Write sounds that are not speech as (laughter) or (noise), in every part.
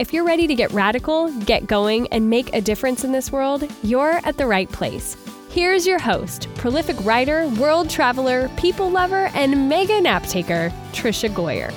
If you're ready to get radical, get going, and make a difference in this world, you're at the right place. Here's your host, prolific writer, world traveler, people lover, and mega nap taker, Tricia Goyer.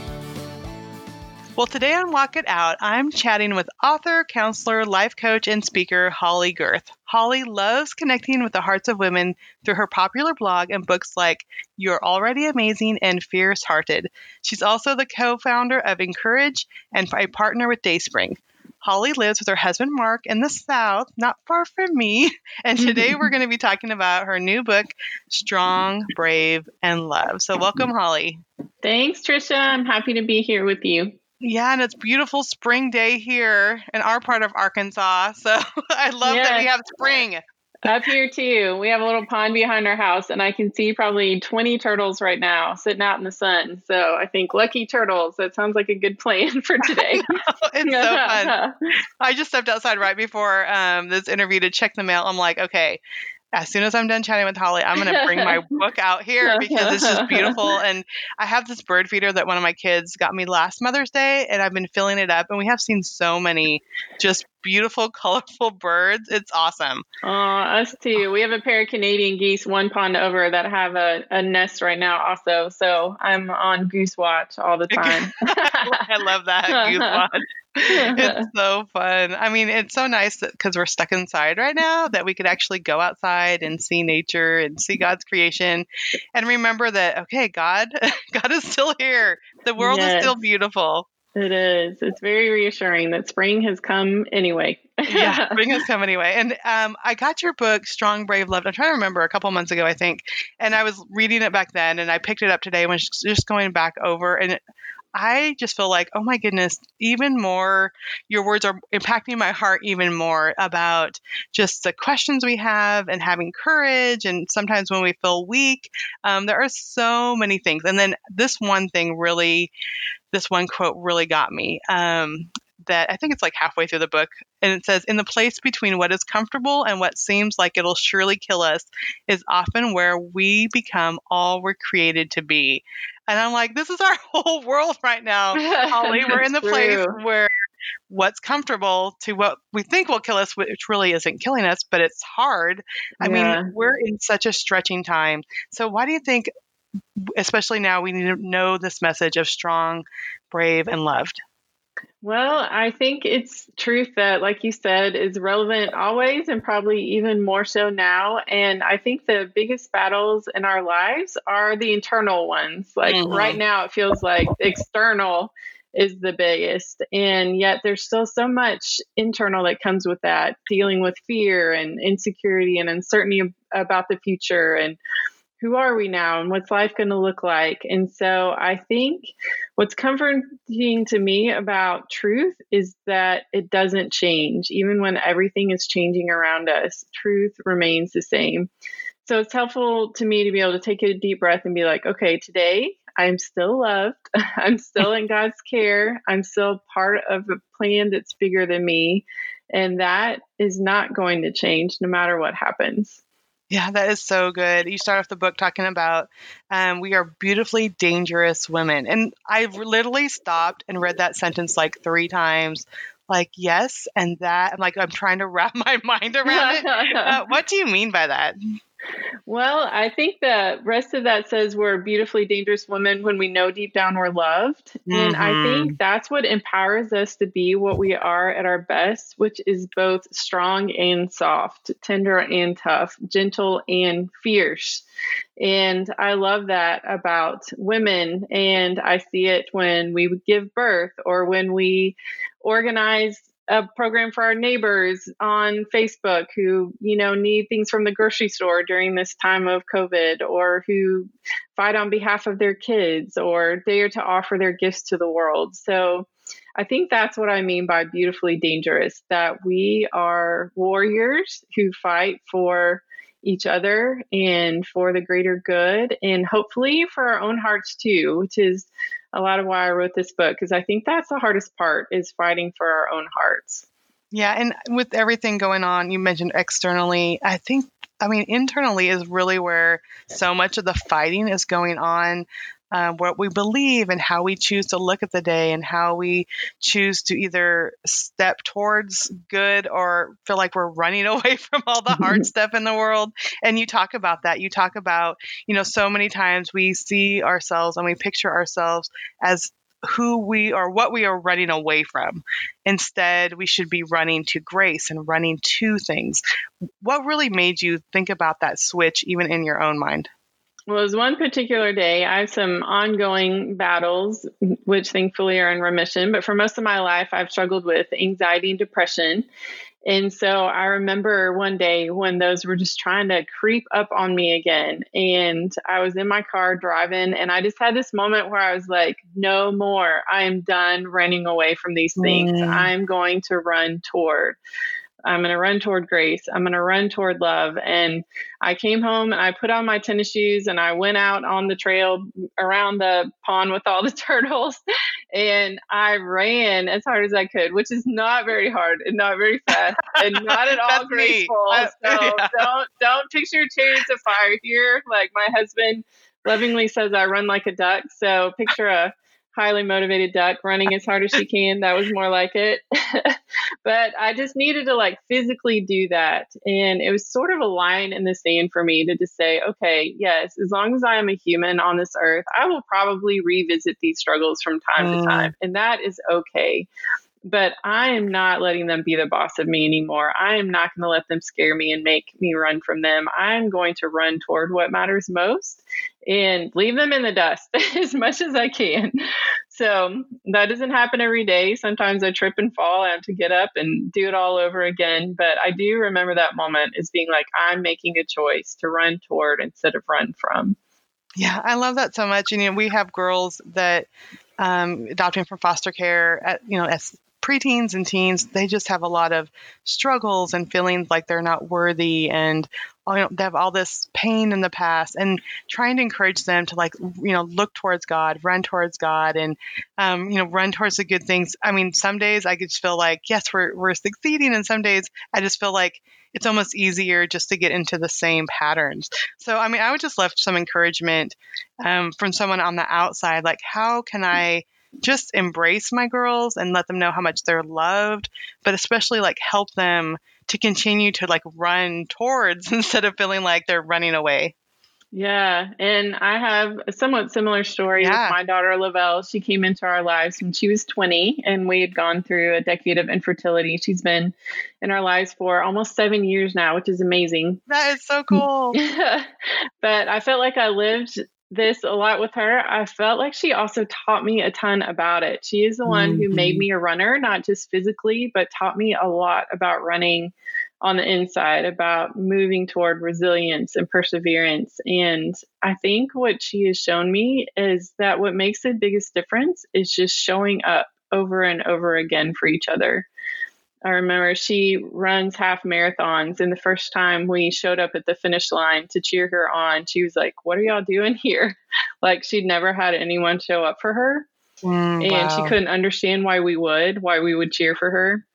Well, today on Walk It Out, I'm chatting with author, counselor, life coach, and speaker Holly Gerth. Holly loves connecting with the hearts of women through her popular blog and books like You're Already Amazing and Fierce Hearted. She's also the co founder of Encourage and a partner with Dayspring. Holly lives with her husband Mark in the South, not far from me. (laughs) And today we're going to be talking about her new book, Strong, Brave, and Love. So, welcome, Holly. Thanks, Tricia. I'm happy to be here with you. Yeah, and it's beautiful spring day here in our part of Arkansas. So (laughs) I love yes. that we have spring. Up here too. We have a little pond behind our house and I can see probably 20 turtles right now sitting out in the sun. So I think lucky turtles. That sounds like a good plan (laughs) for today. (laughs) it's so fun. I just stepped outside right before um, this interview to check the mail. I'm like, okay, as soon as I'm done chatting with Holly, I'm going to bring my (laughs) book out here because it's just beautiful. (laughs) And I have this bird feeder that one of my kids got me last Mother's Day, and I've been filling it up. And we have seen so many just beautiful, colorful birds. It's awesome. Oh, us too. We have a pair of Canadian geese one pond over that have a, a nest right now, also. So I'm on goose watch all the (laughs) time. I love that goose watch. (laughs) it's (laughs) so fun. I mean, it's so nice because we're stuck inside right now that we could actually go outside and see nature and see God's creation and remember that okay, God (laughs) God is still here. The world yes. is still beautiful. It is. It's very reassuring that spring has come anyway. yeah, spring has come anyway. And um, I got your book, Strong, Brave, Loved. I'm trying to remember a couple months ago, I think. And I was reading it back then, and I picked it up today when just going back over. And I just feel like, oh my goodness, even more, your words are impacting my heart even more about just the questions we have and having courage. And sometimes when we feel weak, um, there are so many things. And then this one thing really, this one quote really got me. Um, that I think it's like halfway through the book. And it says, In the place between what is comfortable and what seems like it'll surely kill us is often where we become all we're created to be. And I'm like, this is our (laughs) whole world right now, Holly. We're in the place where what's comfortable to what we think will kill us, which really isn't killing us, but it's hard. I yeah. mean, we're in such a stretching time. So, why do you think, especially now, we need to know this message of strong, brave, and loved? Well, I think it's truth that, like you said, is relevant always and probably even more so now. And I think the biggest battles in our lives are the internal ones. Like mm-hmm. right now, it feels like external is the biggest. And yet there's still so much internal that comes with that, dealing with fear and insecurity and uncertainty about the future and who are we now and what's life going to look like? And so I think what's comforting to me about truth is that it doesn't change. Even when everything is changing around us, truth remains the same. So it's helpful to me to be able to take a deep breath and be like, okay, today I'm still loved. (laughs) I'm still in God's care. I'm still part of a plan that's bigger than me. And that is not going to change no matter what happens. Yeah, that is so good. You start off the book talking about um, we are beautifully dangerous women. And I've literally stopped and read that sentence like three times. Like, yes, and that. I'm like, I'm trying to wrap (laughs) my mind around it. (laughs) Uh, what do you mean by that? Well, I think the rest of that says we're beautifully dangerous women when we know deep down we're loved. Mm-hmm. And I mm-hmm. think that's what empowers us to be what we are at our best, which is both strong and soft, tender and tough, gentle and fierce. And I love that about women. And I see it when we give birth or when we organize a program for our neighbors on Facebook who, you know, need things from the grocery store during this time of COVID or who fight on behalf of their kids or dare to offer their gifts to the world. So I think that's what I mean by beautifully dangerous that we are warriors who fight for each other and for the greater good and hopefully for our own hearts too, which is a lot of why I wrote this book because I think that's the hardest part is fighting for our own hearts. Yeah, and with everything going on, you mentioned externally, I think I mean internally is really where so much of the fighting is going on uh, what we believe and how we choose to look at the day and how we choose to either step towards good or feel like we're running (laughs) away from all the hard (laughs) stuff in the world. And you talk about that. You talk about, you know, so many times we see ourselves and we picture ourselves as who we or what we are running away from. Instead, we should be running to grace and running to things. What really made you think about that switch, even in your own mind? Well, it was one particular day. I have some ongoing battles, which thankfully are in remission. But for most of my life, I've struggled with anxiety and depression. And so I remember one day when those were just trying to creep up on me again. And I was in my car driving, and I just had this moment where I was like, no more. I am done running away from these things. Mm. I'm going to run toward. I'm going to run toward grace. I'm going to run toward love. And I came home and I put on my tennis shoes and I went out on the trail around the pond with all the (laughs) turtles and I ran as hard as I could, which is not very hard and not very fast and not at (laughs) all graceful. I, so yeah. (laughs) don't don't picture chariots of fire here. Like my husband lovingly says I run like a duck. So picture a highly motivated duck running as hard as she can. That was more like it. (laughs) but I just needed to like physically do that. And it was sort of a line in the sand for me to just say, okay, yes, as long as I am a human on this earth, I will probably revisit these struggles from time mm. to time. And that is okay but I am not letting them be the boss of me anymore. I am not going to let them scare me and make me run from them. I'm going to run toward what matters most and leave them in the dust (laughs) as much as I can. So that doesn't happen every day. Sometimes I trip and fall. I have to get up and do it all over again. But I do remember that moment as being like, I'm making a choice to run toward instead of run from. Yeah, I love that so much. And you know, we have girls that um, adopting from foster care at you know as preteens and teens, they just have a lot of struggles and feelings like they're not worthy and you know, they have all this pain in the past and trying to encourage them to like you know look towards god run towards god and um, you know run towards the good things. I mean some days i just feel like yes we're, we're succeeding and some days i just feel like it's almost easier just to get into the same patterns. So i mean i would just love some encouragement um, from someone on the outside like how can i just embrace my girls and let them know how much they're loved, but especially like help them to continue to like run towards (laughs) instead of feeling like they're running away. Yeah, and I have a somewhat similar story yeah. with my daughter Lovelle. She came into our lives when she was 20, and we had gone through a decade of infertility. She's been in our lives for almost seven years now, which is amazing. That is so cool. (laughs) but I felt like I lived this a lot with her. I felt like she also taught me a ton about it. She is the one mm-hmm. who made mm-hmm. me a runner, not just physically, but taught me a lot about running on the inside, about moving toward resilience and perseverance. And I think what she has shown me is that what makes the biggest difference is just showing up over and over again for each other. I remember she runs half marathons, and the first time we showed up at the finish line to cheer her on, she was like, What are y'all doing here? (laughs) Like, she'd never had anyone show up for her. Mm, and wow. she couldn't understand why we would, why we would cheer for her.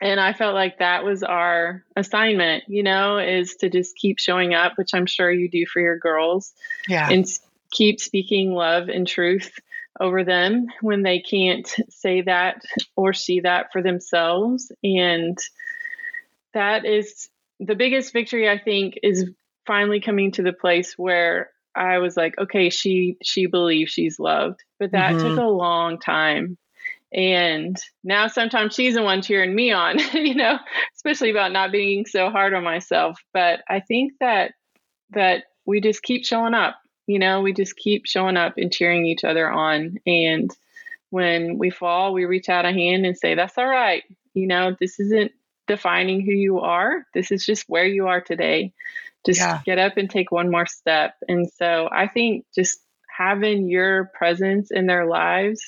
And I felt like that was our assignment, you know, is to just keep showing up, which I'm sure you do for your girls. Yeah. And keep speaking love and truth over them when they can't say that or see that for themselves. And that is the biggest victory, I think, is finally coming to the place where I was like, okay, she she believes she's loved. But that mm-hmm. took a long time. And now sometimes she's the one cheering me on, (laughs) you know, especially about not being so hard on myself. But I think that that we just keep showing up you know, we just keep showing up and cheering each other on. And when we fall, we reach out a hand and say, That's all right. You know, this isn't defining who you are. This is just where you are today. Just yeah. get up and take one more step. And so I think just having your presence in their lives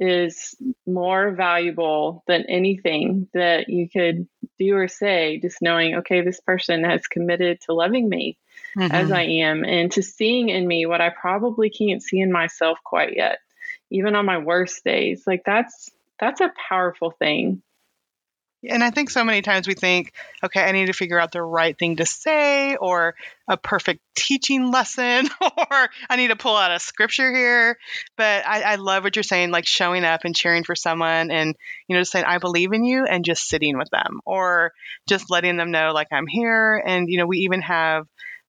is more valuable than anything that you could do or say. Just knowing, okay, this person has committed to loving me mm-hmm. as I am and to seeing in me what I probably can't see in myself quite yet, even on my worst days. Like that's that's a powerful thing. And I think so many times we think, okay, I need to figure out the right thing to say or a perfect teaching lesson (laughs) or I need to pull out a scripture here. But I, I, love what you're saying, like showing up and cheering for someone and, you know, just saying, I believe in you and just sitting with them or just letting them know, like, I'm here. And, you know, we even have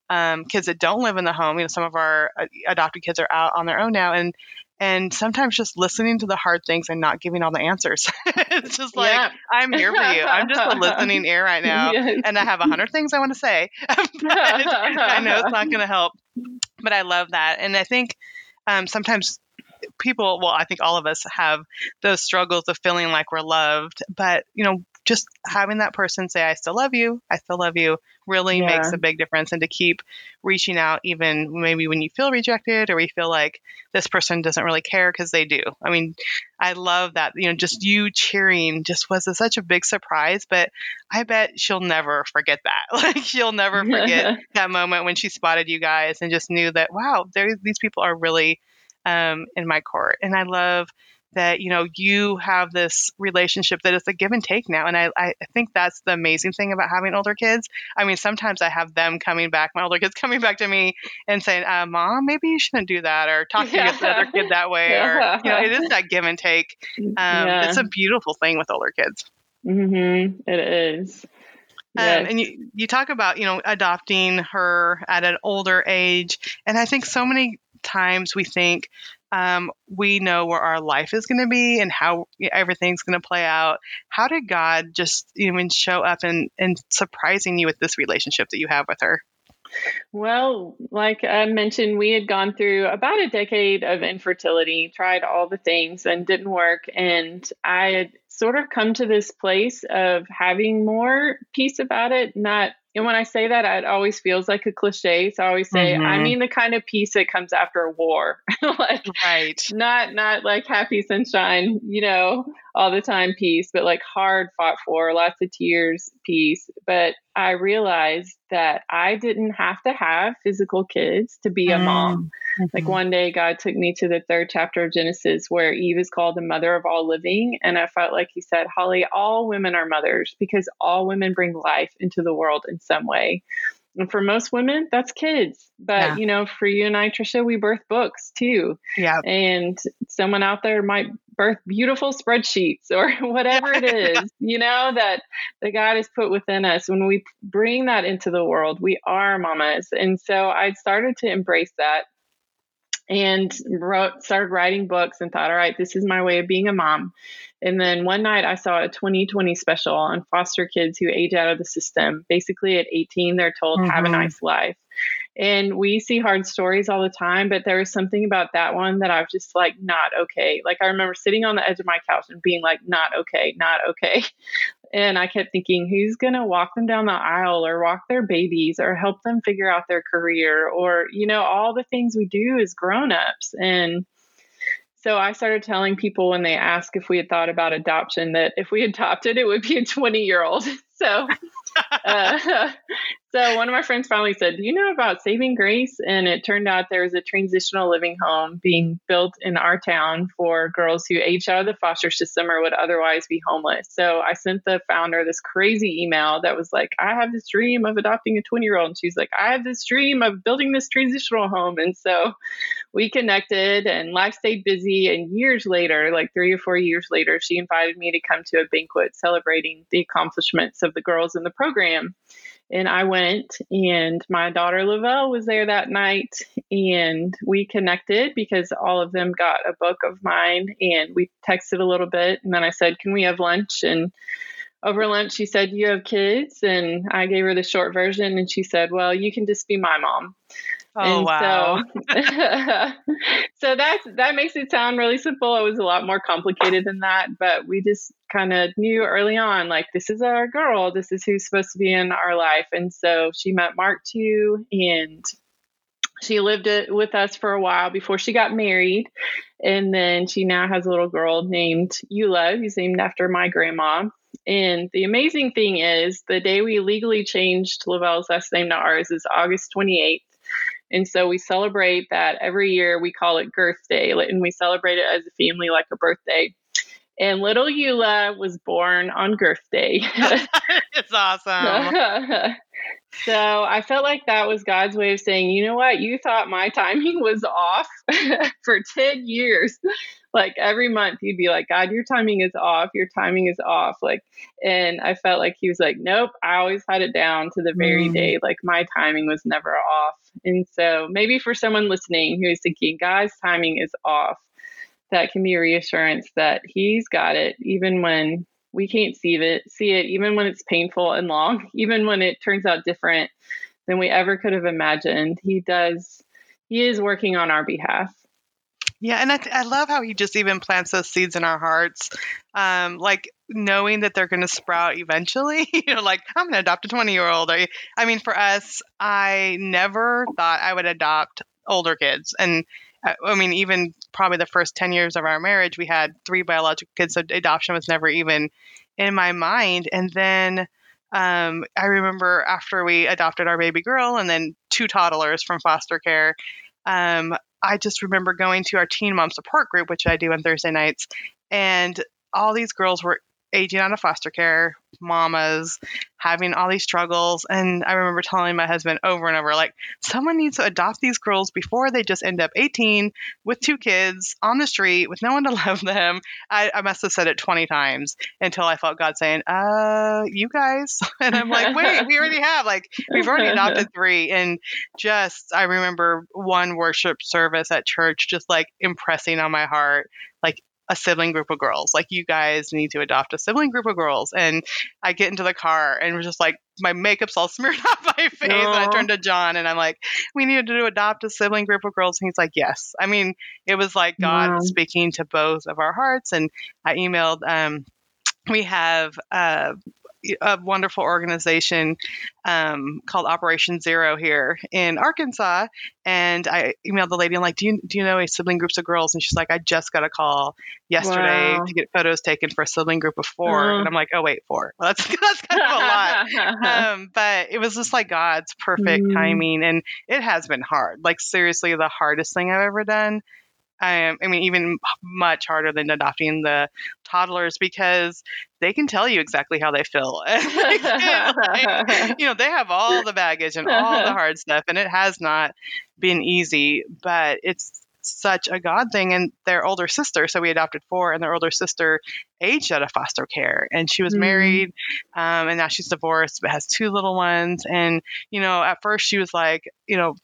um, kids that don't live in the home. You know, some of our uh, adopted kids are out on their own now, and and sometimes just listening to the hard things and not giving all the answers. (laughs) it's just like yeah. I'm here for you. I'm just a (laughs) listening ear right now, yes. and I have a hundred things I want to say, (laughs) I know it's not going to help. But I love that, and I think um, sometimes people well i think all of us have those struggles of feeling like we're loved but you know just having that person say, I still love you, I still love you, really yeah. makes a big difference. And to keep reaching out, even maybe when you feel rejected or you feel like this person doesn't really care because they do. I mean, I love that, you know, just you cheering just was a, such a big surprise, but I bet she'll never forget that. (laughs) Like, she'll never forget (laughs) that moment when she spotted you guys and just knew that, wow, these people are really um, in my court. And I love that you know you have this relationship that is a give and take now and I, I think that's the amazing thing about having older kids i mean sometimes i have them coming back my older kids (laughs) coming back to me and saying uh, mom maybe you shouldn't do that or talk to yeah. the other kid that way yeah. or you know it is (laughs) that give and take um, yeah. it's a beautiful thing with older kids mm-hmm. it is um, yes. Um, and you, you talk about you know adopting her at an older age and i think so many times we think um, we know where our life is going to be and how everything's going to play out. How did God just even show up and, and surprising you with this relationship that you have with her? Well, like I mentioned, we had gone through about a decade of infertility, tried all the things and didn't work. And I had sort of come to this place of having more peace about it, not and when I say that, it always feels like a cliche. So I always say, mm-hmm. I mean the kind of peace that comes after a war, (laughs) like right, not not like happy sunshine, you know, all the time peace, but like hard fought for, lots of tears, peace. But I realized that I didn't have to have physical kids to be a mom. Mm-hmm. Like one day, God took me to the third chapter of Genesis where Eve is called the mother of all living. And I felt like He said, Holly, all women are mothers because all women bring life into the world in some way. And for most women, that's kids. But, yeah. you know, for you and I, Tricia, we birth books too. Yeah. And someone out there might birth beautiful spreadsheets or (laughs) whatever it (laughs) is, you know, that the God has put within us. When we bring that into the world, we are mamas. And so I started to embrace that and wrote started writing books and thought all right this is my way of being a mom and then one night i saw a 2020 special on foster kids who age out of the system basically at 18 they're told mm-hmm. have a mm-hmm. nice life and we see hard stories all the time, but there was something about that one that I was just like, not okay. Like I remember sitting on the edge of my couch and being like, not okay, not okay. (laughs) And I kept thinking, who's going to walk them down the aisle or walk their babies or help them figure out their career or, you know, all the things we do as grown-ups. And so I started telling people when they ask if we had thought about adoption that if we adopted, it would be a 20 year old. (laughs) So uh, (laughs) so one of my friends finally said, "Do you know about Saving Grace?" And it turned out there was a transitional living home being built in our town for girls who aged out of the foster system or would otherwise be homeless. So I sent the founder this crazy email that was like, "I have this dream of adopting a 20-year-old," and she's like, "I have this dream of building this transitional home." And so we connected, and life stayed busy. And years later, like three or four years later, she invited me to come to a banquet celebrating the accomplishments of the girls in the program. And I went, and my daughter Lovelle was there that night, and we connected because all of them got a book of mine, and we texted a little bit. And then I said, Can we have lunch? And over lunch, she said, You have kids? And I gave her the short version, and she said, Well, you can just be my mom. Oh and wow! So, (laughs) so that's that makes it sound really simple. It was a lot more complicated than that, but we just kind of knew early on, like this is our girl. This is who's supposed to be in our life. And so she met Mark too, and she lived it with us for a while before she got married. And then she now has a little girl named Eula, who's named after my grandma. And the amazing thing is, the day we legally changed Lovelle's last name to ours is August 28th. And so we celebrate that every year. We call it Gerth Day, and we celebrate it as a family like a birthday. And little Eula was born on Gerth Day. (laughs) it's awesome. (laughs) so I felt like that was God's way of saying, you know what? You thought my timing was off (laughs) for 10 years. Like every month, you'd be like, God, your timing is off. Your timing is off. Like, and I felt like he was like, nope, I always had it down to the very mm. day. Like, my timing was never off. And so maybe for someone listening who is thinking, God's timing is off, that can be reassurance that he's got it, even when we can't see it, see it, even when it's painful and long, (laughs) even when it turns out different than we ever could have imagined. He does, he is working on our behalf. Yeah, and I, I love how he just even plants those seeds in our hearts, um, like knowing that they're going to sprout eventually. (laughs) you know, like I'm going to adopt a 20 year old. I mean, for us, I never thought I would adopt older kids, and I mean, even probably the first 10 years of our marriage, we had three biological kids. So adoption was never even in my mind. And then um, I remember after we adopted our baby girl and then two toddlers from foster care, um, I just remember going to our teen mom support group, which I do on Thursday nights. And all these girls were aging out of foster care, mamas, having all these struggles. And I remember telling my husband over and over, like, someone needs to adopt these girls before they just end up 18 with two kids on the street with no one to (laughs) love them. I, I must have said it 20 times until I felt God saying, uh, you guys. (laughs) And I'm like, wait, we already have, like, we've already adopted (laughs) three. And just, I remember one worship service at church just like impressing on my heart, like, a sibling group of girls. Like, you guys need to adopt a sibling group of girls. And I get into the car and we're just like, my makeup's all (laughs) smeared off my face. Aww. And I turn to John and I'm like, we need to adopt a sibling group of girls. And he's like, yes. I mean, it was like God speaking to both of our hearts. And I emailed, um, we have uh, a wonderful organization um, called Operation Zero here in Arkansas. And I emailed the lady. I'm like, do you do you know a sibling groups of girls? And she's like, I just got a call yesterday wow. to get photos taken for a sibling group of 4 uh-huh. And I'm like, oh wait, four. Well, that's (laughs) that's kind of a lot. (laughs) um, but it was just like God's perfect mm. timing, and it has been hard. Like seriously, the hardest thing I've ever done um, I mean, even much harder than adopting the toddlers because they can tell you exactly how they feel. (laughs) like, (laughs) you know, they have all the baggage and all the hard stuff, and it has not been easy, but it's such a God thing. And their older sister, so we adopted four, and their older sister aged out of foster care, and she was mm. married, um, and now she's divorced, but has two little ones. And you know, at first she was like, you know,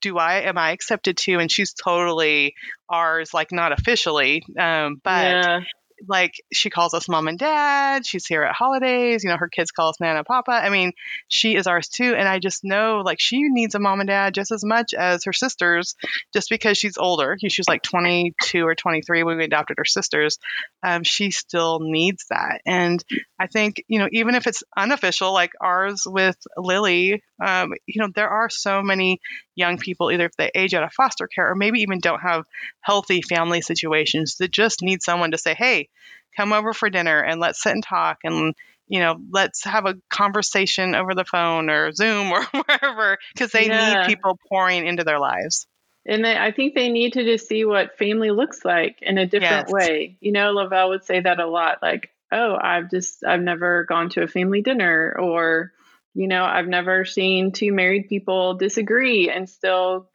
do I am I accepted to? And she's totally ours, like not officially, um, but yeah like she calls us mom and dad. She's here at holidays. You know, her kids call us nana and papa. I mean, she is ours too. And I just know like she needs a mom and dad just as much as her sisters, just because she's older. She's like 22 or 23 when we adopted her sisters. Um, she still needs that. And I think, you know, even if it's unofficial, like ours with Lily, um, you know, there are so many young people, either if they age out of foster care or maybe even don't have healthy family situations that just need someone to say, hey, come over for dinner and let's sit and talk and you know let's have a conversation over the phone or zoom or (laughs) wherever because they yeah. need people pouring into their lives and they, i think they need to just see what family looks like in a different yes. way you know lovelle would say that a lot like oh i've just i've never gone to a family dinner or you know i've never seen two married people disagree and still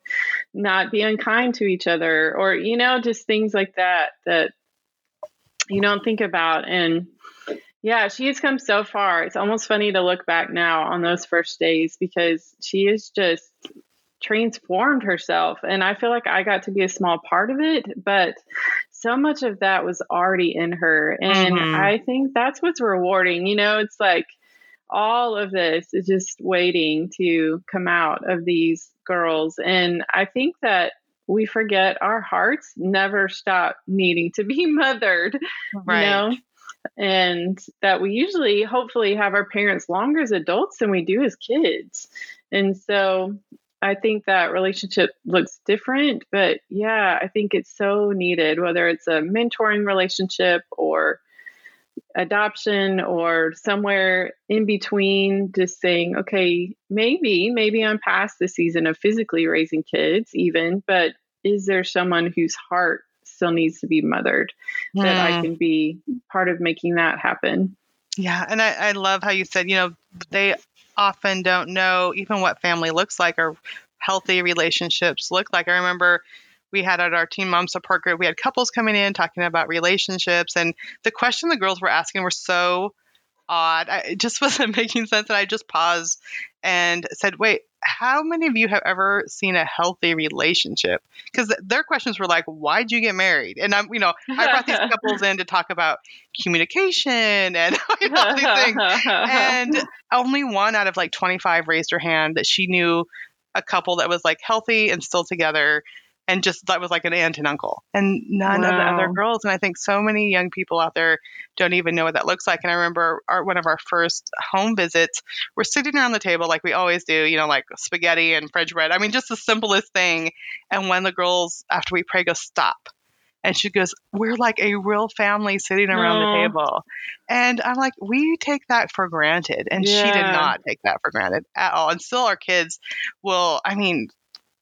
not be unkind to each other or you know just things like that that you don't think about. And yeah, she has come so far. It's almost funny to look back now on those first days because she has just transformed herself. And I feel like I got to be a small part of it, but so much of that was already in her. And mm-hmm. I think that's what's rewarding. You know, it's like all of this is just waiting to come out of these girls. And I think that we forget our hearts never stop needing to be (laughs) mothered. Right. You know? And that we usually, hopefully, have our parents longer as adults than we do as kids. And so I think that relationship looks different, but yeah, I think it's so needed, whether it's a mentoring relationship or adoption or somewhere in between, just saying, okay, maybe, maybe I'm past the season of physically raising kids, even, but is there someone whose heart still needs to be mothered mm. that I can be part of making that happen? Yeah. And I, I love how you said, you know, they often don't know even what family looks like or healthy relationships look like. I remember we had at our teen mom support group, we had couples coming in talking about relationships, and the question the girls were asking were so odd. I, it just (laughs) wasn't making sense, and I just paused and said, "Wait, how many of you have ever seen a healthy relationship?" Because their questions were like, "Why'd you get married?" And I'm, you know, I brought these (laughs) couples in to talk about communication and you (laughs) know, all these things, and only one out of like 25 raised her hand that she knew a couple that was like healthy and still together and just that was like an aunt and uncle and none wow. of the other girls and i think so many young people out there don't even know what that looks like and i remember our, one of our first home visits we're sitting around the table like we always do you know like spaghetti and french bread i mean just the simplest thing and when the girls after we pray go stop and she goes, We're like a real family sitting around Aww. the table. And I'm like, We take that for granted. And yeah. she did not take that for granted at all. And still, our kids will, I mean,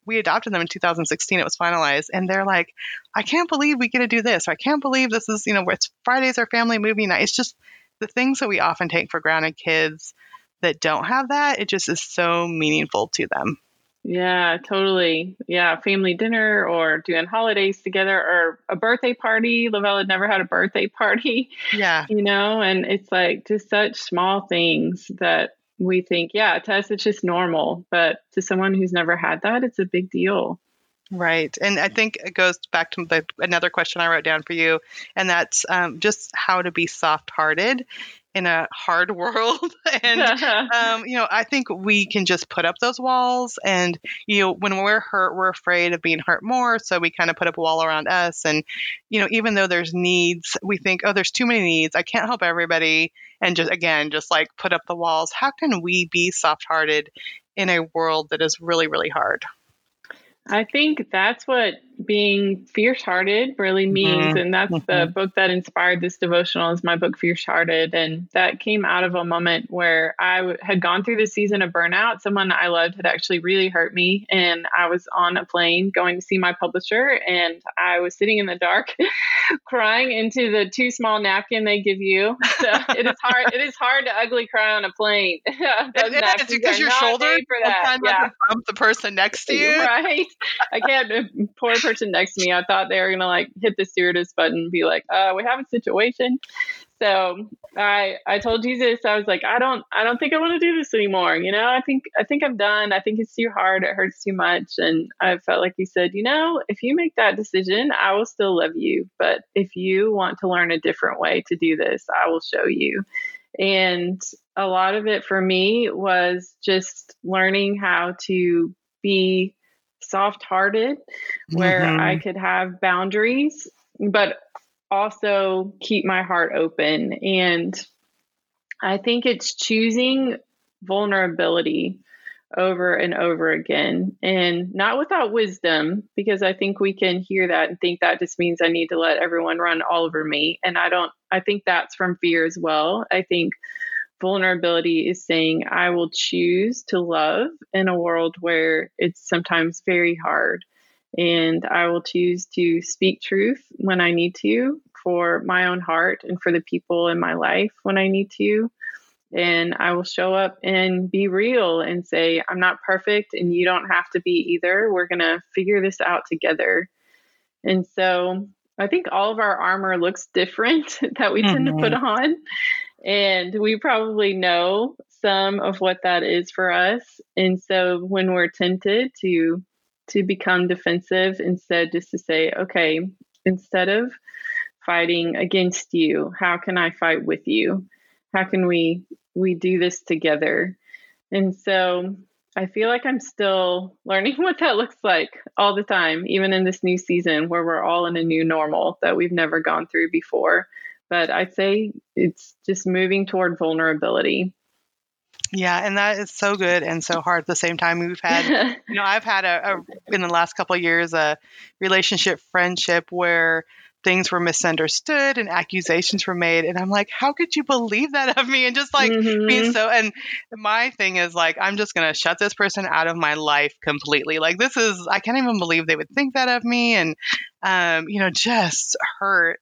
we adopted them in 2016. It was finalized, and they're like, "I can't believe we get to do this. I can't believe this is you know it's Fridays our family movie night." It's just the things that we often take for granted. Kids that don't have that, it just is so meaningful to them. Yeah, totally. Yeah, family dinner or doing holidays together or a birthday party. Lovelle had never had a birthday (laughs) party. Yeah. You know, and it's like just such small things that we think, yeah, to us it's just normal, but to someone who's never had that, it's a big deal. Right, and I think it goes back to the another question I wrote down for you, and that's um, just how to be soft-hearted in a hard (laughs) world. (laughs) and (laughs) um, you know, I think we can just put up those walls, and you know, when we're hurt, we're afraid of being hurt more, so we kind of put up a wall around us. And you know, even though there's needs, we think, oh, there's too many needs. I can't help everybody and just again just like put up the walls how can we be soft hearted in a world that is really really hard I think that's what being fierce hearted really means. Mm-hmm. And that's mm-hmm. the book that inspired this devotional is my book, Fierce Hearted. And that came out of a moment where I w- had gone through the season of burnout. Someone I loved had actually really hurt me. And I was on a plane going to see my publisher. And I was sitting in the dark (laughs) crying into the too small napkin they give you. So it is hard. it is hard to ugly cry on a plane. (laughs) Those it is because your shoulder for that. Yeah. bump the person next to (laughs) you. Right. (laughs) I can't. Poor person next to me. I thought they were gonna like hit the stewardess button and be like, uh, we have a situation. So I I told Jesus, I was like, I don't I don't think I want to do this anymore. You know, I think I think I'm done. I think it's too hard. It hurts too much. And I felt like he said, you know, if you make that decision, I will still love you. But if you want to learn a different way to do this, I will show you. And a lot of it for me was just learning how to be soft hearted, where mm-hmm. I could have boundaries, but also keep my heart open. And I think it's choosing vulnerability over and over again and not without wisdom because i think we can hear that and think that just means i need to let everyone run all over me and i don't i think that's from fear as well i think vulnerability is saying, I will choose to love in a world where it's sometimes very hard. And I will choose to speak truth when I need to for my own heart and for the people in my life when I need to. And I will show up and be real and say, I'm not perfect and you don't have to be either. We're going to figure this out together. And so I think all of our armor looks different (laughs) that we tend mm-hmm. to put on. And we probably know some of what that is for us. And so when we're tempted to to become defensive instead just to say, okay, instead of fighting against you, how can I fight with you? How can we we do this together? And so I feel like I'm still (laughs) learning what that looks like all the time, even in this new season where we're all in a new normal that we've never gone through before but I'd say it's just moving toward vulnerability. Yeah, and that is so good and so hard at the same time. We've had, (laughs) you know, I've had a, a in the last couple of years a relationship friendship where things were misunderstood and accusations were made and i'm like how could you believe that of me and just like mm-hmm. being so and my thing is like i'm just gonna shut this person out of my life completely like this is i can't even believe they would think that of me and um, you know just hurt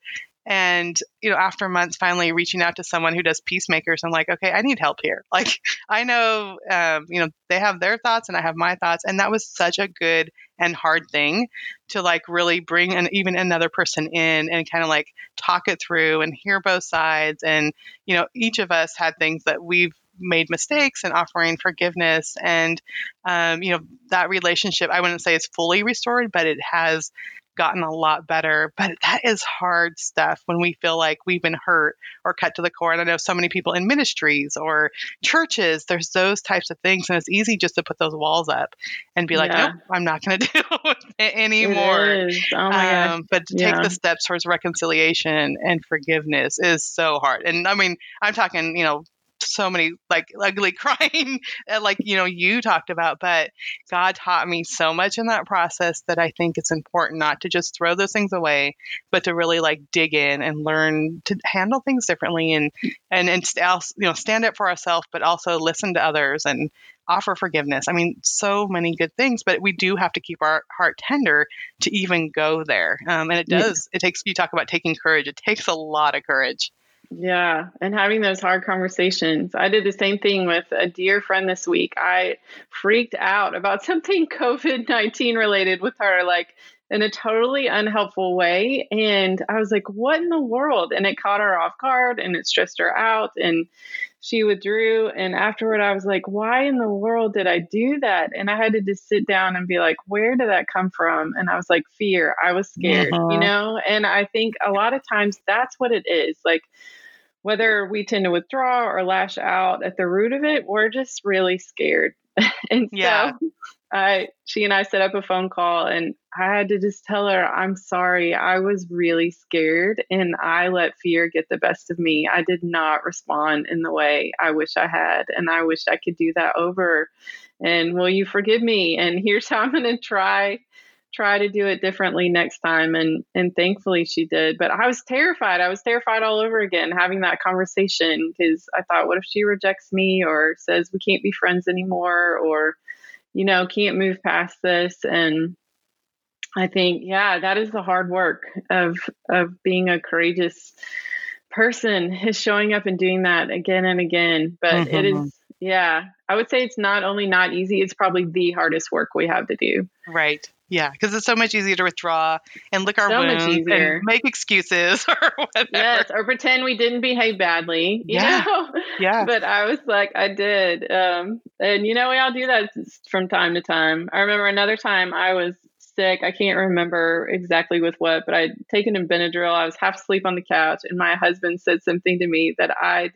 and you know after months finally reaching out to someone who does peacemakers i'm like okay i need help here. (laughs) Like i know um, you know they have their thoughts and i have my thoughts. And that was such a good and hard thing to like really bring an even another person in and kind of like talk it through and hear both sides. And you know each of us had things that we've made mistakes and offering forgiveness. And um, you know that relationship i wouldn't say it's fully restored but it has gotten a lot better. But that is hard stuff when we feel like we've been hurt or cut to the core. And I know so many people in ministries or churches, there's those types of things. And it's easy just to put those walls up and be like, yeah. nope, I'm not going (laughs) to deal with it anymore. It oh my um, but to yeah. take the steps towards reconciliation and forgiveness is so hard. And I mean, I'm talking, you know, so many like ugly (laughs) crying like you know you talked about but god taught me so much in that process that i think it's important not to just throw those things away but to really like dig in and learn to handle things differently and and and you know stand up for ourselves but also listen to others and offer forgiveness. I mean so many good things but we do have to keep our heart tender to even go there. Um, and it does yeah. it takes you talk about taking courage it takes a lot of courage yeah, and having those hard conversations. I did the same thing with a dear friend this week. I freaked out about (laughs) something COVID 19 related with her, like in a totally unhelpful way. And I was like, what in the world? And it caught her off guard and it stressed her out. And she withdrew. And afterward, I was like, why in the world did I do that? And I had to just sit down and be like, where did that come from? And I was like, fear. I was scared, you mm-hmm. know? And I think a lot of times that's what it is. Like, whether we tend to withdraw or lash out at the root of it, we're just really scared. (laughs) and yeah. so I she and I set up a phone call and I had to just tell her, I'm sorry. I was really scared and I let fear get the best of me. I did not respond in the way I wish I had. And I wish I could do that over. And will you forgive me? And here's (laughs) how I'm going to try try to do it differently next time and and thankfully she did but i was terrified i was terrified all over again having that conversation because i thought what if she rejects me or says we can't be friends anymore or you know can't move past this. And i think yeah that is the hard work of of being a courageous person is showing up and doing that again and again. But mm-hmm. it is yeah i would say it's not only not easy it's probably the hardest work we have to do. Right yeah, because it's so much easier to withdraw and lick our so wounds and make excuses (laughs) or whatever. Yes, or pretend we didn't behave badly. yeah, know? yeah. (laughs) But I was like, I did, um, and you know, we all do that from time to time. I remember another time I was sick. I can't remember exactly with what, but I'd taken a Benadryl. I was half asleep on the couch, and my husband said something to me that I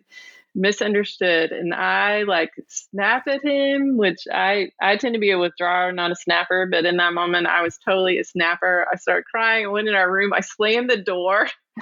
misunderstood and I like snapped at him, which I I tend to be a withdrawer, not a snapper, but in that moment I was totally a snapper. I started crying, I went in our room, I slammed the door. (laughs)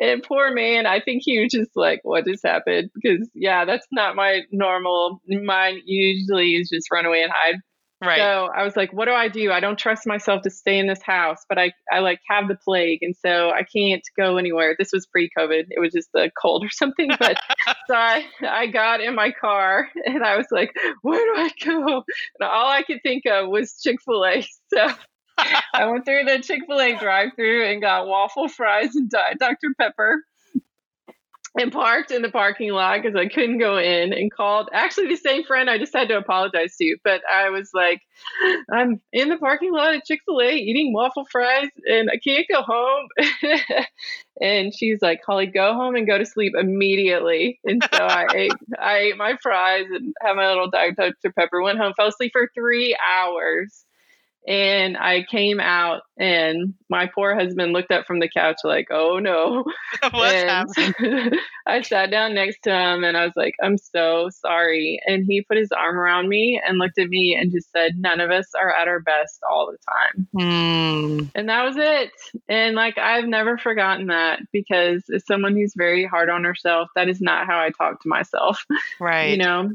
and poor man, I think he was just like, what just happened? Because yeah, that's not my normal. Mine usually is just run away and hide. Right. So I was like, what do I do? I don't trust myself to stay in this house, but I, I like have the plague. And so I can't go anywhere. This was pre COVID. It was just the cold (laughs) or something. But (laughs) so I, I got in my car and I was like, where do I go? And all I could think of was Chick fil A. (laughs) So I went through the Chick fil A drive through and got waffle fries and Dr. Pepper and parked in the parking lot because I couldn't go in and called actually the same friend I just had to apologize to. But I was like, I'm in the parking lot at Chick fil A eating waffle fries and I can't go home. (laughs) and she's like, Holly, go home and go to sleep immediately. And so I (laughs) ate I ate my fries and had my little Diet Dr. Pepper, went home, fell asleep for three hours. And I came out, and my poor husband looked up from the couch, like, oh no. (laughs) What's happening? (laughs) I sat down next to him and I was like, I'm so sorry. And he put his arm around me and looked at me and just said, None of us are at our best all the time. Hmm. And that was it. And like, I've never forgotten that because as someone who's very hard on herself, that is not how I talk to myself, (laughs) Right. you know?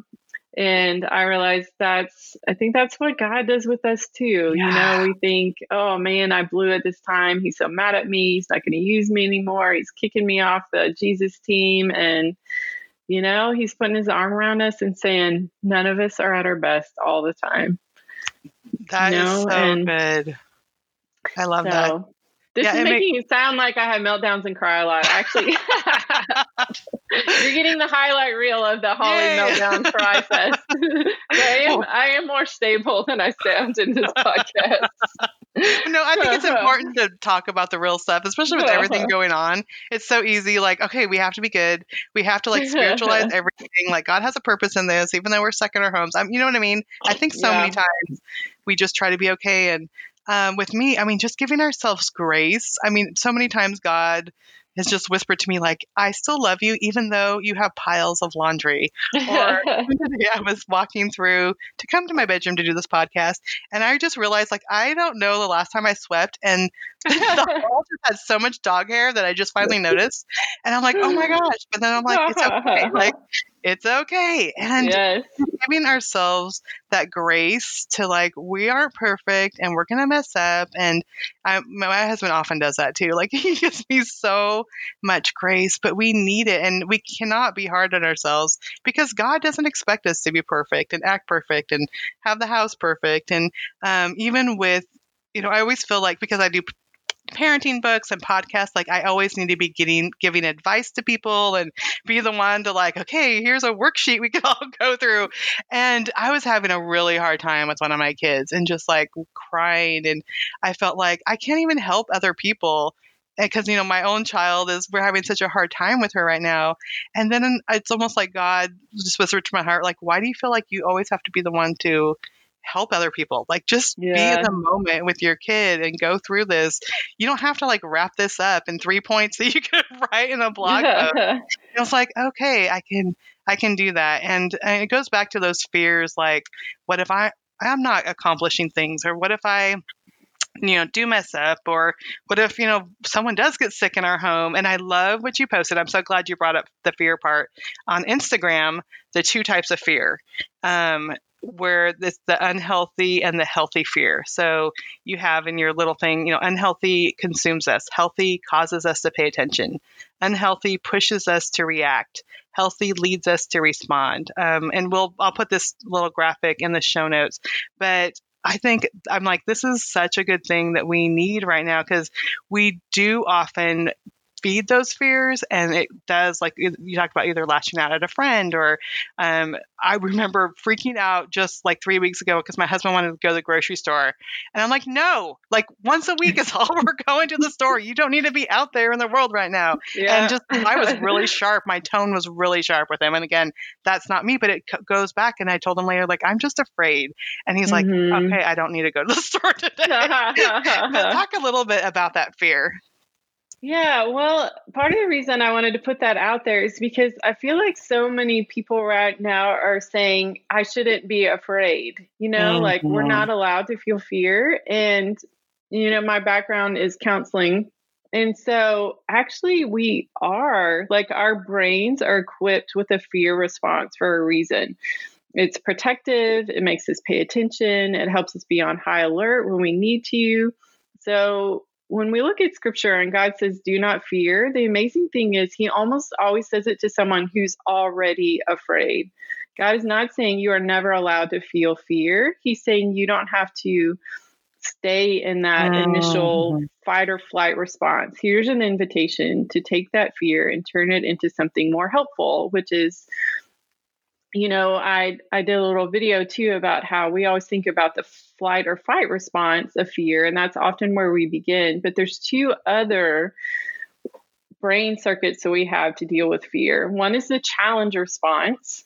And I realized that's, I think that's what God does with us too. Yeah. You know, we think, oh man, I blew it this time. He's so mad at me. He's not going to use me anymore. He's kicking me off the Jesus team. And, you know, he's putting his arm around us and saying, none of us are at our best all the time. That is No, so and- good. I love that. This Yeah, is making it sound like I have meltdowns and cry a lot. Actually, (laughs) you're getting the highlight reel of the Holly Yay. meltdown cry fest. (laughs) (laughs) I am I am more stable than I sound in this podcast. No, I think it's uh-huh. important to talk about the real stuff, especially with uh-huh. everything going on. It's so easy. Like, okay, we have to be good. We have to like spiritualize everything. Like, God has a purpose in this, even though we're stuck in our homes. I'm, you know what I mean? I think so many times we just try to be okay. And um, with me, I mean, just giving ourselves grace. I mean, so many times God has just whispered to me, like, I still love you, even though you have piles of laundry. Or (laughs) (laughs) I was walking through to come to my bedroom to do this podcast, and I just realized like I don't know the last time I swept, and (laughs) the wall just had so much dog hair that I just finally noticed, and I'm like, oh my (laughs) gosh! But then I'm like, it's okay, (laughs) like it's okay, and yes. giving ourselves that grace to like we aren't perfect and we're gonna mess up, and I, my husband often does that too. Like he gives me so much grace, but we need it, and we cannot be hard on ourselves because God doesn't expect us to be perfect and act perfect and have the house perfect. And um, even with, you know, I always feel like because I do parenting books and podcasts, like I always need to be getting giving advice to people and be the one to like, okay, here's a worksheet we (laughs) can all go through. And I was having a really hard time with one of my kids and just like crying, and I felt like I can't even help other people eh, because you know my own child is we're having such a hard time with her right now and then it's almost like god just whispered to my heart like why do you feel like you always have to be the one to help other people. Like just be in the moment with your kid and go through this. You don't have to like wrap this up in three (laughs) points that you could (laughs) write in a blog post. (laughs) I was like, okay, I can I can do that. And, and it goes back to those fears like what if I I'm not accomplishing things? or what if I you know do mess up? or what if you know someone does get sick in our home? And i love what you posted. I'm so glad you brought up the fear part. On instagram the two types of fear. Um, where it's the unhealthy and the healthy fear. So you have in your little thing you know unhealthy consumes us. Healthy causes us to pay attention. Unhealthy pushes us to react. Healthy leads us to respond. Um, and we'll i'll put this little graphic in the show notes but i think i'm like this is such a good thing that we need right now because we do often feed those fears and it does like you talked about either lashing out at a friend or um, i remember freaking out just like three weeks ago because my husband wanted to go to the grocery store and i'm like no like once a week is all (laughs) we're going to the store you don't need to be out there in the world right now yeah. and just I was really sharp. My tone was really sharp with him. And again, that's not me, but it c- goes back. And I told him later, like, I'm just afraid. And he's like, Mhm. okay, I don't need to go to the (laughs) store today. (laughs) but talk a little bit about that fear. Yeah, well, part of the reason I wanted to put that out there is because I feel like so many people right now are saying, I shouldn't be afraid. You know, mm, like we're not allowed to feel fear. And, you know, my background is counseling. And so actually, we are like our brains are equipped with a fear response for a reason. It's protective, it makes us pay attention, it helps us be on high alert when we need to. So when we look at scripture and God says, do not fear, the amazing thing is he almost always says it to someone who's already afraid. God is not saying you are never allowed to feel fear. He's saying you don't have to stay in that mm-hmm. initial fight or flight response. Here's an invitation to take that fear and turn it into something more helpful, which is you know, I I did a little video too about how we always think about the flight or fight response of fear, and that's often where we begin. But there's two other brain circuits that we have to deal with fear. One is the challenge response,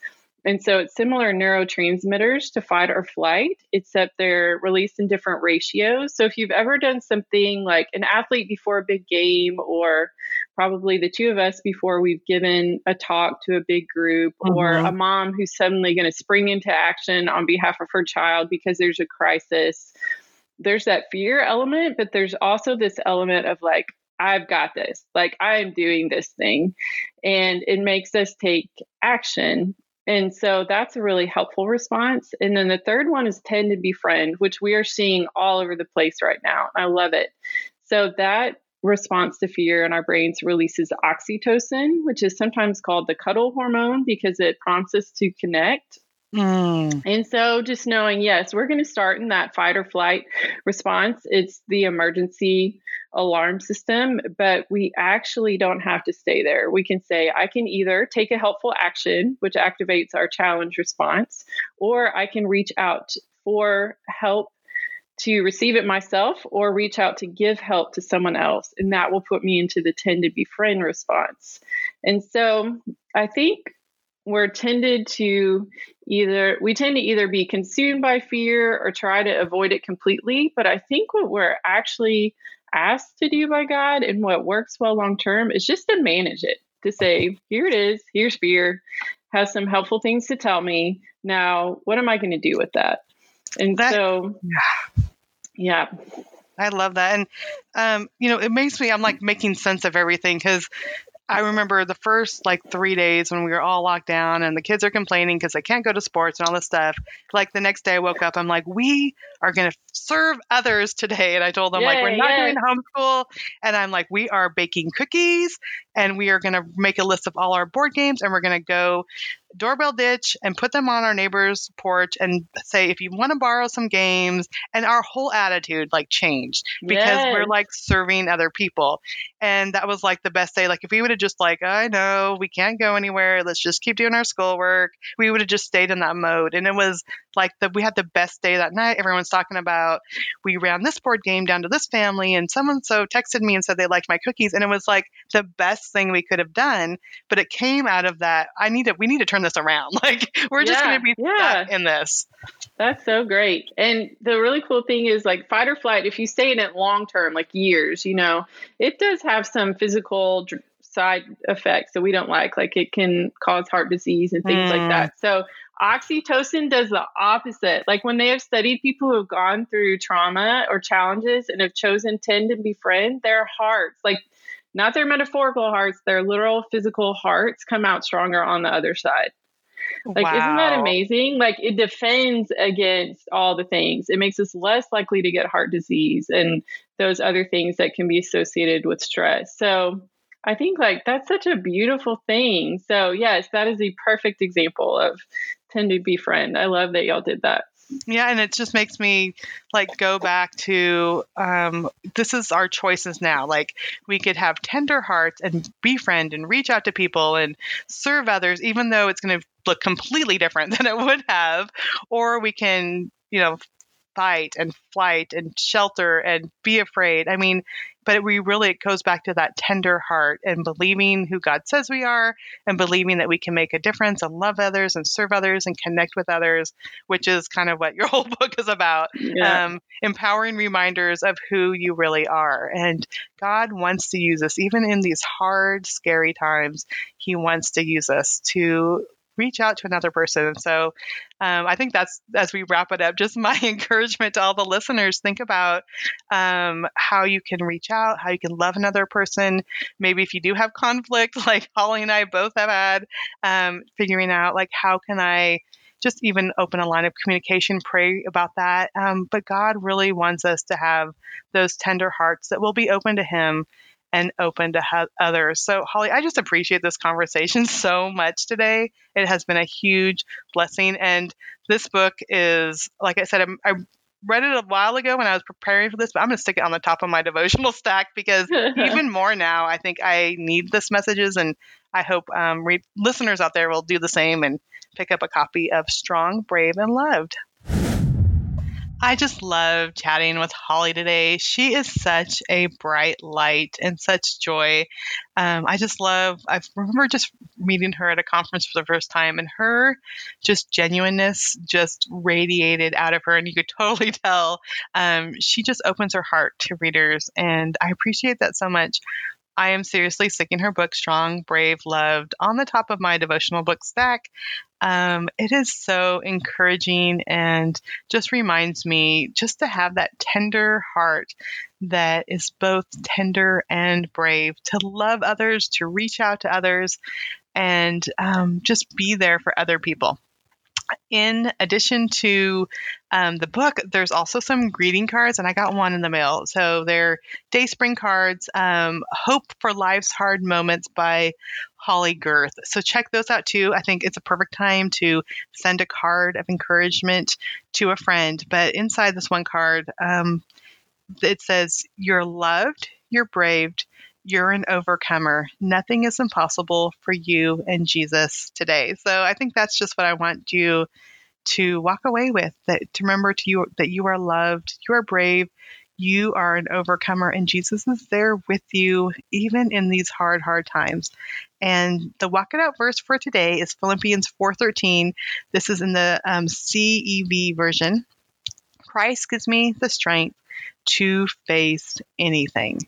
And so it's similar neurotransmitters to fight or flight, except they're released in different ratios. So if you've ever done something like an athlete before a big game, or probably the two of us before we've given a talk to a big group, mm-hmm. or a mom who's suddenly going to spring into action on behalf of her child because there's a crisis, there's that fear element, but there's also this element of like, I've got this. Like, I am doing this thing. And it makes us take action. And so that's a really helpful response. And then the third one is tend to befriend, which we are seeing all over the place right now. I love it. So that response to fear in our brains releases oxytocin, which is sometimes called the cuddle hormone because it prompts us to connect Mm. And so just knowing, yes, we're going to start in that fight or flight response. It's the emergency alarm system, but we actually don't have to stay there. We can say, I can either take a helpful action, which activates our challenge response, or I can reach out for help to receive it myself or reach out to give help to someone else. And that will put me into the tend to befriend response. And so I think we're tended to either we tend to either be consumed by fear or try to avoid it completely. But i think what we're actually asked to do by god and what works well long term is just to manage it to say here it is here's fear. Has some helpful things to tell me. Now what am i going to do with that? And that, so (sighs) yeah. I love that. And, um, you know, it makes me, I'm like making sense of everything because I remember the first like three days when we were all locked down and the kids are complaining because they can't go to sports and all this stuff. Like the next day I woke up, I'm like, we are going to serve others today. And I told them, like, we're not doing homeschool. And I'm like, we are baking cookies and we are going to make a list of all our board games and we're going to go doorbell ditch and put them on our neighbor's porch and say if you want to borrow some games and our whole attitude like changed because yes. we're like serving other people. And that was like the best day. Like if we would have just like i know we can't go anywhere. Let's just keep doing our schoolwork we would have just stayed in that mode. And it was like the we had the best day that night. Everyone's talking about we ran this board game down to this family and someone so texted me and said they liked my cookies. And it was like the best thing we could have done but it came out of that i need to we need to turn this around. (laughs) Like we're just going to be yeah. stuck in this. That's so great. And the really cool thing is like fight or flight, if you stay in it long term, like years, you know, it does have some physical side effects that we don't like. Like it can cause heart disease and things mm. like that. So oxytocin does the opposite. Like when they have studied people who have gone through trauma or challenges and have chosen tend and befriend, their hearts, like not their metaphorical hearts, their literal physical hearts come out stronger on the other side. Like, wow. isn't that amazing? Like, it defends against all the things. It makes us less likely to get heart disease and those other things that can be associated with stress. So, I think like that's such a beautiful thing. So, yes, that is a perfect example of tend to befriend. I love that y'all did that. Yeah, and it just makes me like go back to um, this is our choices now. Like we could have tender hearts and befriend and reach out to people and serve others, even though it's going to look completely different (laughs) than it would have, or we can, you know, fight and flight and shelter and be afraid. I mean, but we really it goes back to that tender heart and believing who God says we are and believing that we can make a difference and love others and serve others and connect with others, which is kind of what your (laughs) whole book is about. Yeah. Um, empowering reminders of who you really are. And God wants to use us even in these hard, scary times. He wants to use us to reach out to another person. So um, I think that's as we wrap it up, just my (laughs) encouragement to all the listeners think about um, how you can reach out, how you can love another person. Maybe if you do have conflict, (laughs) like Holly and I both have had, um, figuring out like how can I just even open a line of communication, pray about that. Um, but God really wants us to have those tender hearts that will be open to Him and open to ha- others. So, Holly, I just appreciate this conversation (laughs) so much today. It has been a huge blessing. And this book is, like I said, I'm, I read it a while ago when I was preparing for this, but I'm going to stick it on the top of my (laughs) devotional stack because (laughs) even more now, I think I need this messages. And I hope um, re- listeners out there will do the same and pick up a copy of Strong, Brave, and Loved. I just love chatting with Holly today. She is such a bright light and such joy. Um, I just love, I remember just meeting her at a conference for the first time, and her just genuineness just radiated out of her, and you could (laughs) totally tell. Um, she just opens her heart to readers, and I appreciate that so much. I am seriously sticking her book, Strong, Brave, Loved, on the top of my devotional book stack. Um, it is so encouraging and just reminds me just to have that tender heart that is both tender and brave, to love others, to reach out to others, and um, just be there for other people. In addition to um, the book, there's also some greeting cards, and I got one in the mail. So they're DaySpring cards, um, Hope for Life's Hard Moments by Holly Gerth. So check those out too. I think it's a perfect time to send a card of encouragement to a friend. But inside this one card, um, it says, You're loved, you're braved, you're an overcomer. Nothing is impossible for you and Jesus today. So I think that's just what I want you to walk away with that to remember to you that you are loved, you are brave, you are an overcomer and Jesus is there with you even in these hard hard times. And the walk it out verse for today is Philippians 4:13. This is in the um, CEV version. Christ gives me the strength to face anything.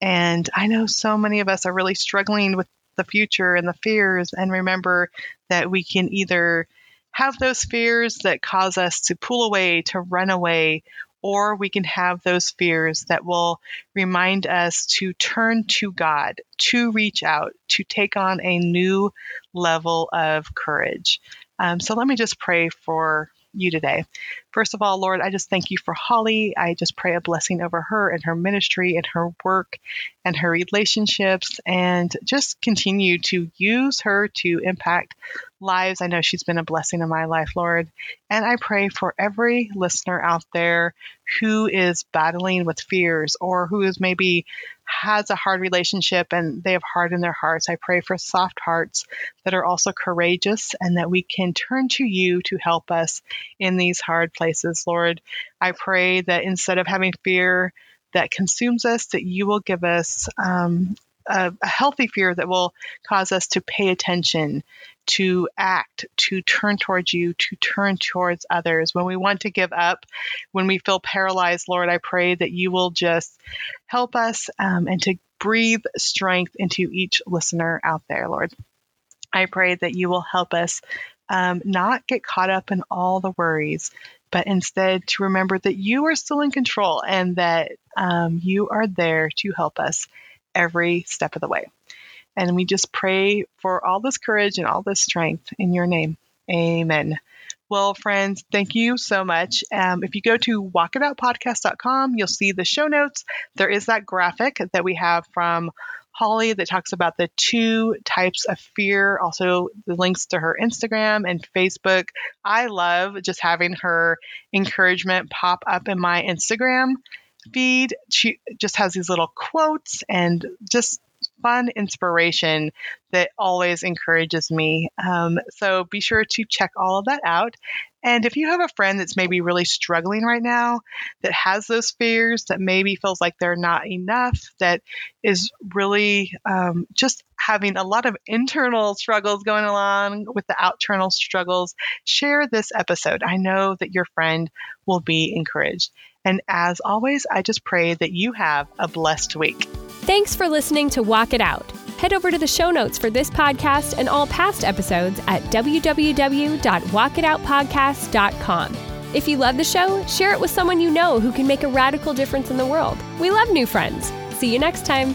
And I know so many of us are really struggling with the future and the fears. And remember that we can either have those fears that cause us to pull away, to run away, or we can have those fears that will remind us to turn to God, to reach out, to take on a new level of courage. Um, so let me just pray for you today. First of all, Lord, I just thank you for Holly. I just pray a blessing over her and her ministry and her work and her relationships and just continue to use her to impact lives. I know she's been a blessing in my life, Lord. And I pray for every listener out there who is battling with fears or who is maybe has a hard relationship and they have hard in their hearts. I pray for soft hearts that are also courageous and that we can turn to you to help us in these hard places, Lord. I pray that instead of having fear that consumes us, that you will give us um, a, a healthy fear that will cause us to pay attention, to act, to turn towards you, to turn towards others. When we want to give up, when we feel paralyzed, Lord, I pray that you will just help us um, and to breathe strength into each listener out there, Lord. I pray that you will help us um, not get caught up in all the worries, but instead to remember that you are still in control and that um, you are there to help us every step of the way. And we just pray for all this courage and all this strength in your name. Amen. Well, friends, thank you so much. Um, if you go to walkitoutpodcast.com, you'll see the show notes. There is that graphic that we have from Holly that talks about the two types of fear, also the links to her Instagram and Facebook. I love just having her encouragement pop up in my Instagram feed. She just has these little quotes and just fun inspiration that always encourages me. Um, so be sure to check all of that out. And if you have a friend that's maybe really struggling right now, that has those fears, that maybe feels like they're not enough, that is really um, just having a lot of internal struggles going along with the external struggles, share this episode. I know that your friend will be encouraged. And as always, I just pray that you have a blessed week. Thanks for listening to Walk It Out. Head over to the show notes for this podcast and all past episodes at www.walkitoutpodcast.com. If you love the show, share it with someone you know who can make a radical difference in the world. We love new friends. See you next time.